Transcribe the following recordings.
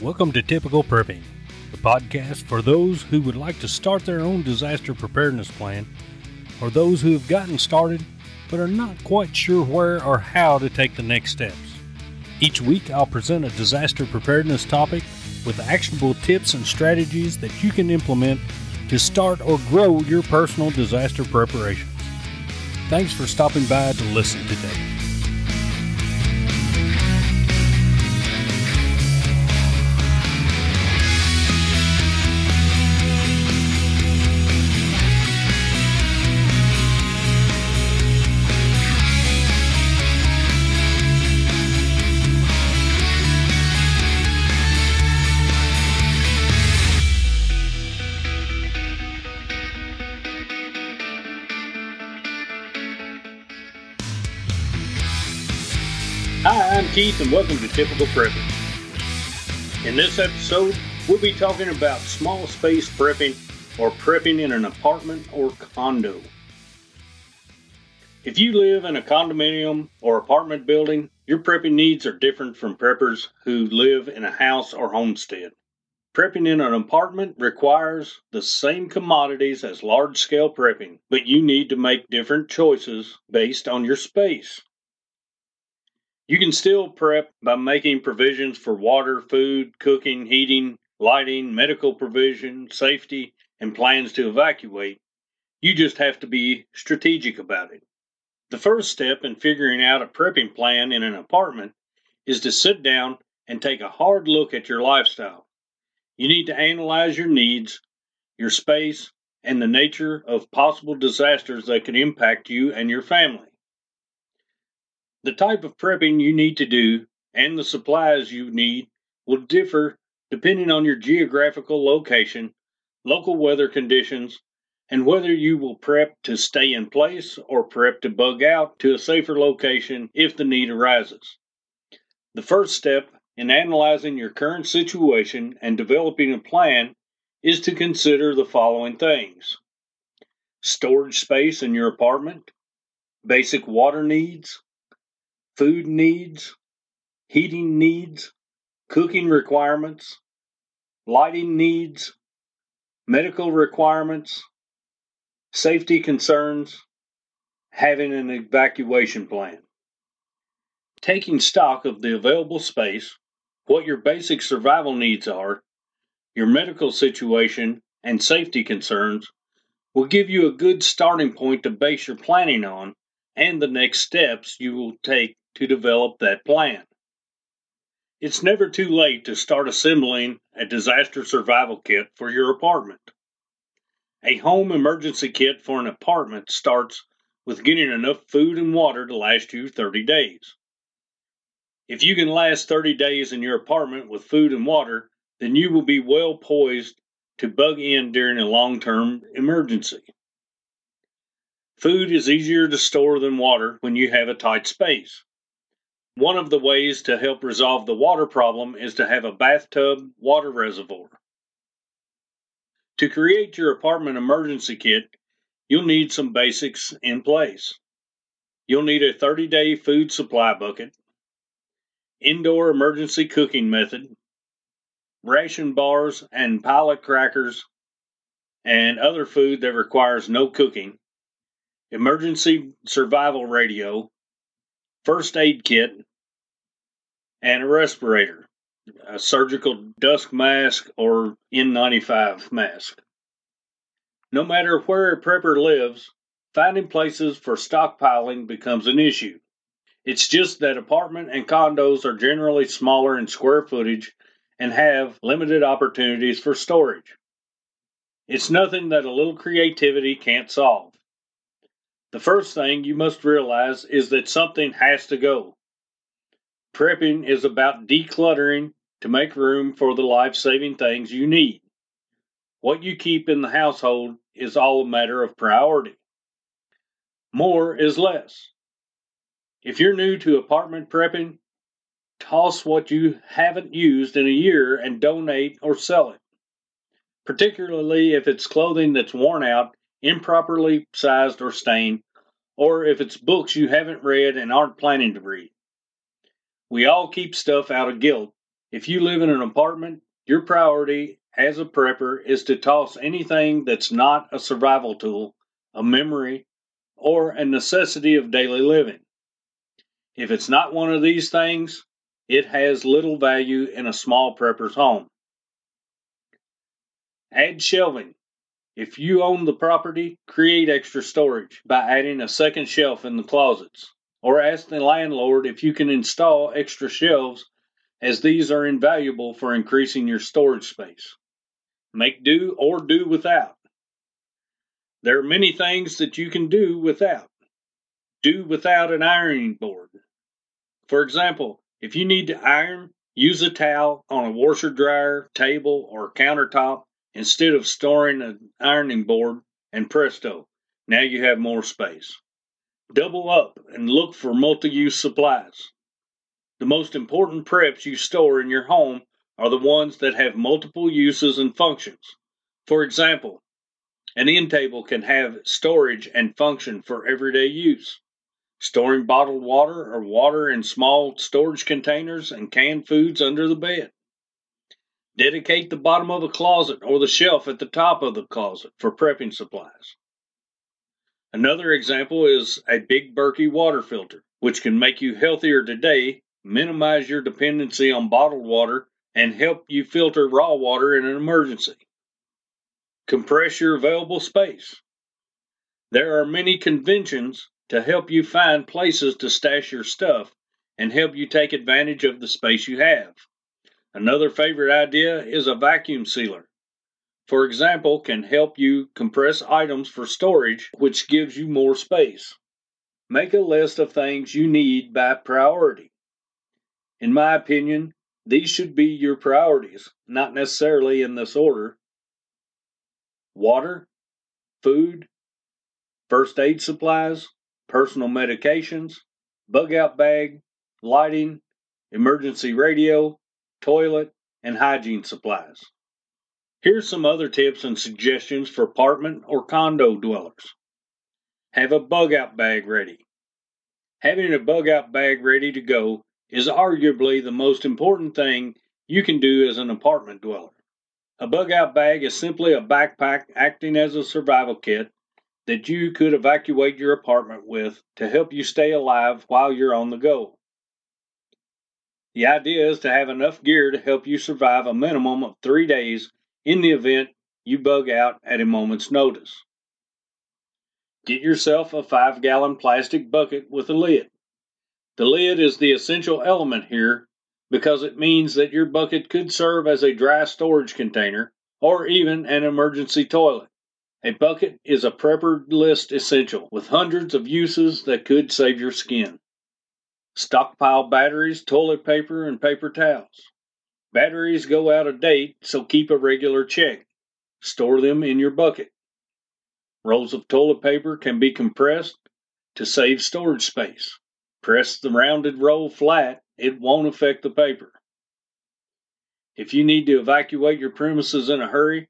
Welcome to Typical Prepping, the podcast for those who would like to start their own disaster preparedness plan, or those who have gotten started but are not quite sure where or how to take the next steps. Each week, I'll present a disaster preparedness topic with actionable tips and strategies that you can implement to start or grow your personal disaster preparations. Thanks for stopping by to listen today. Hi, I'm Keith, and welcome to Typical Prepping. In this episode, we'll be talking about small space prepping or prepping in an apartment or condo. If you live in a condominium or apartment building, your prepping needs are different from preppers who live in a house or homestead. Prepping in an apartment requires the same commodities as large scale prepping, but you need to make different choices based on your space. You can still prep by making provisions for water, food, cooking, heating, lighting, medical provision, safety, and plans to evacuate. You just have to be strategic about it. The first step in figuring out a prepping plan in an apartment is to sit down and take a hard look at your lifestyle. You need to analyze your needs, your space, and the nature of possible disasters that could impact you and your family. The type of prepping you need to do and the supplies you need will differ depending on your geographical location, local weather conditions, and whether you will prep to stay in place or prep to bug out to a safer location if the need arises. The first step in analyzing your current situation and developing a plan is to consider the following things storage space in your apartment, basic water needs, food needs, heating needs, cooking requirements, lighting needs, medical requirements, safety concerns, having an evacuation plan. Taking stock of the available space, what your basic survival needs are, your medical situation, and safety concerns will give you a good starting point to base your planning on and the next steps you will take to develop that plan. It's never too late to start assembling a disaster survival kit for your apartment. A home emergency kit for an apartment starts with getting enough food and water to last you 30 days. If you can last 30 days in your apartment with food and water, then you will be well poised to bug in during a long term emergency. Food is easier to store than water when you have a tight space. One of the ways to help resolve the water problem is to have a bathtub water reservoir. To create your apartment emergency kit, you'll need some basics in place. You'll need a 30 day food supply bucket, indoor emergency cooking method, ration bars and pilot crackers, and other food that requires no cooking, emergency survival radio, first aid kit, and a respirator, a surgical dust mask, or N95 mask. No matter where a prepper lives, finding places for stockpiling becomes an issue. It's just that apartment and condos are generally smaller in square footage and have limited opportunities for storage. It's nothing that a little creativity can't solve. The first thing you must realize is that something has to go. Prepping is about decluttering to make room for the life saving things you need. What you keep in the household is all a matter of priority. More is less. If you're new to apartment prepping, toss what you haven't used in a year and donate or sell it, particularly if it's clothing that's worn out, improperly sized or stained, or if it's books you haven't read and aren't planning to read. We all keep stuff out of guilt, If you live in an apartment, your priority as a prepper is to toss anything that's not a survival tool, a memory, or a necessity of daily living. If it's not one of these things, it has little value in a small prepper's home. Add shelving. If you own the property, create extra storage by adding a second shelf in the closets, or ask the landlord if you can install extra shelves, as these are invaluable for increasing your storage space. Make do or do without. There are many things that you can do without. Do without an ironing board. For example, if you need to iron, use a towel on a washer dryer, table, or countertop instead of storing an ironing board, and presto, now you have more space. Double up and look for multi use supplies. The most important preps you store in your home are the ones that have multiple uses and functions. For example, an end table can have storage and function for everyday use storing bottled water or water in small storage containers and canned foods under the bed. Dedicate the bottom of a closet or the shelf at the top of the closet for prepping supplies. Another example is a big Berkey water filter, which can make you healthier today, minimize your dependency on bottled water, and help you filter raw water in an emergency. Compress your available space. There are many conventions to help you find places to stash your stuff and help you take advantage of the space you have. Another favorite idea is a vacuum sealer. For example, can help you compress items for storage, which gives you more space. Make a list of things you need by priority. In my opinion, these should be your priorities, not necessarily in this order water, food, first aid supplies, personal medications, bug out bag, lighting, emergency radio, toilet, and hygiene supplies. Here's some other tips and suggestions for apartment or condo dwellers. Have a bug out bag ready. Having a bug out bag ready to go is arguably the most important thing you can do as an apartment dweller. A bug out bag is simply a backpack acting as a survival kit that you could evacuate your apartment with to help you stay alive while you're on the go. The idea is to have enough gear to help you survive a minimum of three days in the event you bug out at a moment's notice. Get yourself a five gallon plastic bucket with a lid. The lid is the essential element here because it means that your bucket could serve as a dry storage container or even an emergency toilet. A bucket is a prepper list essential with hundreds of uses that could save your skin. Stockpile batteries, toilet paper, and paper towels. Batteries go out of date, so keep a regular check. Store them in your bucket. Rolls of toilet paper can be compressed to save storage space. Press the rounded roll flat, it won't affect the paper. If you need to evacuate your premises in a hurry,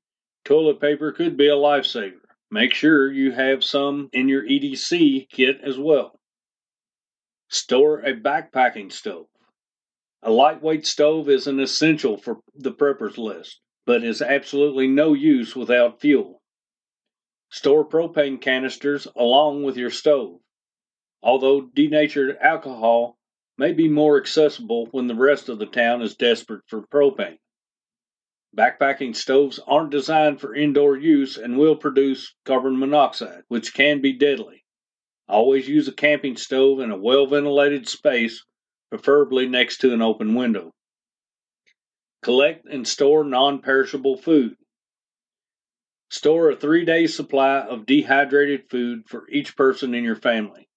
Toilet paper could be a lifesaver. Make sure you have some in your EDC kit as well. Store a backpacking stove. A lightweight stove is an essential for the prepper's list, but is absolutely no use without fuel. Store propane canisters along with your stove. Although denatured alcohol may be more accessible when the rest of the town is desperate for propane. Backpacking stoves aren't designed for indoor use and will produce carbon monoxide, which can be deadly. Always use a camping stove in a well ventilated space, preferably next to an open window. Collect and store non perishable food. Store a three day supply of dehydrated food for each person in your family.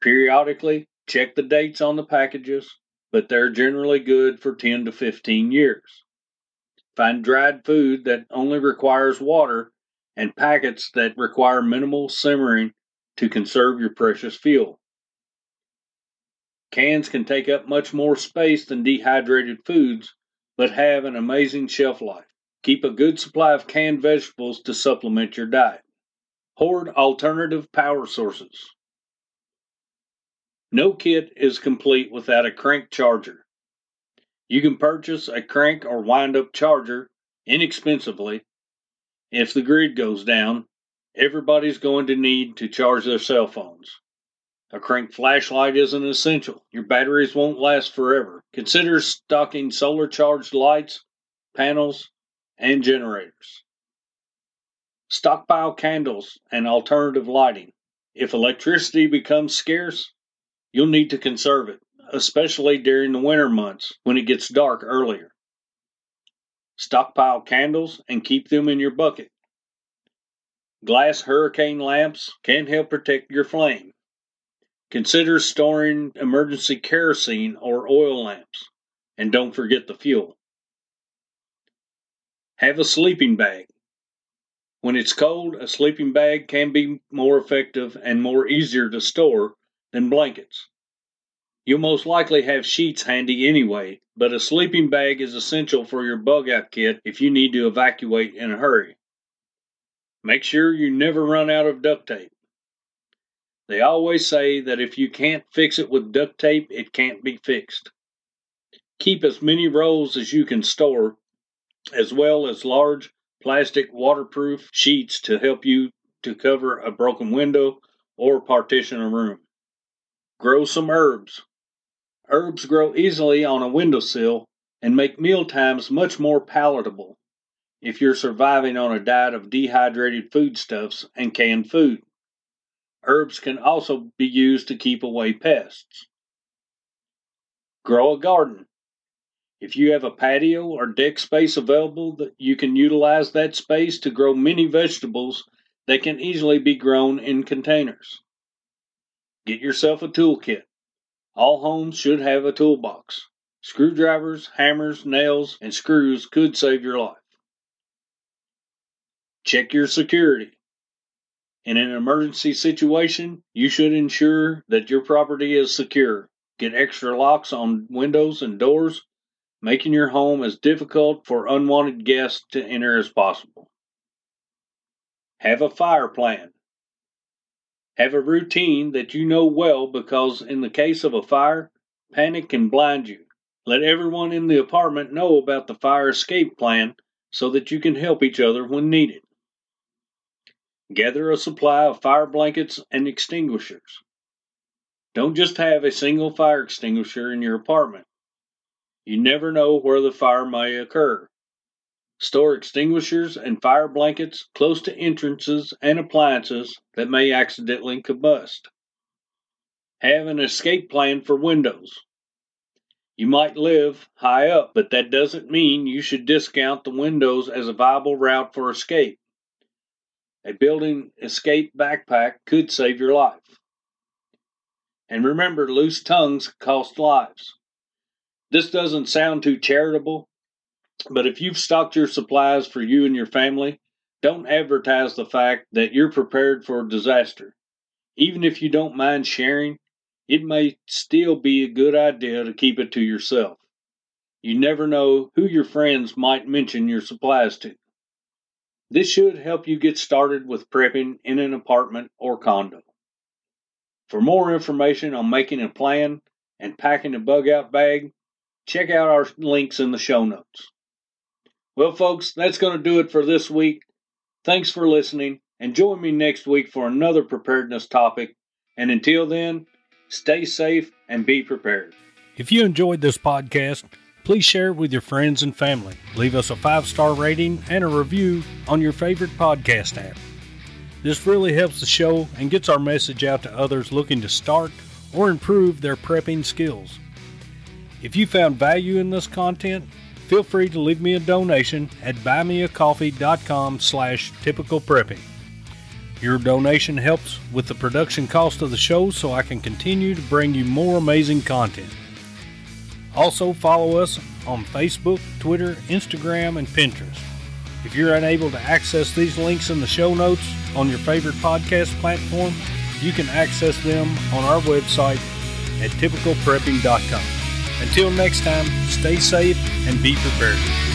Periodically, check the dates on the packages, but they're generally good for 10 to 15 years. Find dried food that only requires water and packets that require minimal simmering to conserve your precious fuel. Cans can take up much more space than dehydrated foods, but have an amazing shelf life. Keep a good supply of canned vegetables to supplement your diet. Hoard alternative power sources. No kit is complete without a crank charger. You can purchase a crank or wind up charger inexpensively. If the grid goes down, everybody's going to need to charge their cell phones. A crank flashlight isn't essential. Your batteries won't last forever. Consider stocking solar charged lights, panels, and generators. Stockpile candles and alternative lighting. If electricity becomes scarce, you'll need to conserve it, especially during the winter months when it gets dark earlier. Stockpile candles and keep them in your bucket. Glass hurricane lamps can help protect your flame. Consider storing emergency kerosene or oil lamps. And don't forget the fuel. Have a sleeping bag. When it's cold, a sleeping bag can be more effective and more easier to store than blankets. You'll most likely have sheets handy anyway, but a sleeping bag is essential for your bug out kit if you need to evacuate in a hurry. Make sure you never run out of duct tape. They always say that if you can't fix it with duct tape, it can't be fixed. Keep as many rolls as you can store, as well as large plastic waterproof sheets to help you to cover a broken window or partition a room. Grow some herbs. Herbs grow easily on a windowsill and make meal times much more palatable if you're surviving on a diet of dehydrated foodstuffs and canned food. Herbs can also be used to keep away pests. Grow a garden. If you have a patio or deck space available, you can utilize that space to grow many vegetables that can easily be grown in containers. Get yourself a toolkit. All homes should have a toolbox. Screwdrivers, hammers, nails, and screws could save your life. Check your security. In an emergency situation, you should ensure that your property is secure. Get extra locks on windows and doors making your home as difficult for unwanted guests to enter as possible. Have a fire plan. Have a routine that you know well because, in the case of a fire, panic can blind you. Let everyone in the apartment know about the fire escape plan so that you can help each other when needed. Gather a supply of fire blankets and extinguishers. Don't just have a single fire extinguisher in your apartment. You never know where the fire may occur. Store extinguishers and fire blankets close to entrances and appliances that may accidentally combust. Have an escape plan for windows. You might live high up, but that doesn't mean you should discount the windows as a viable route for escape. A building escape backpack could save your life. And remember, loose tongues cost lives. This doesn't sound too charitable, but if you've stocked your supplies for you and your family, don't advertise the fact that you're prepared for a disaster. Even if you don't mind sharing, it may still be a good idea to keep it to yourself. You never know who your friends might mention your supplies to. This should help you get started with prepping in an apartment or condo. For more information on making a plan and packing a bug out bag, check out our links in the show notes. Well, folks, that's going to do it for this week. Thanks for listening, and join me next week for another preparedness topic. And until then, stay safe and be prepared. If you enjoyed this podcast, please share it with your friends and family. Leave us a five star rating and a review on your favorite podcast app. This really helps the show and gets our message out to others looking to start or improve their prepping skills. If you found value in this content, feel free to leave me a donation at buymeacoffee.com slash typical prepping. Your donation helps with the production cost of the show so I can continue to bring you more amazing content. Also follow us on Facebook, Twitter, Instagram, and Pinterest. If you're unable to access these links in the show notes on your favorite podcast platform, you can access them on our website at typicalprepping.com. Until next time, stay safe and be prepared.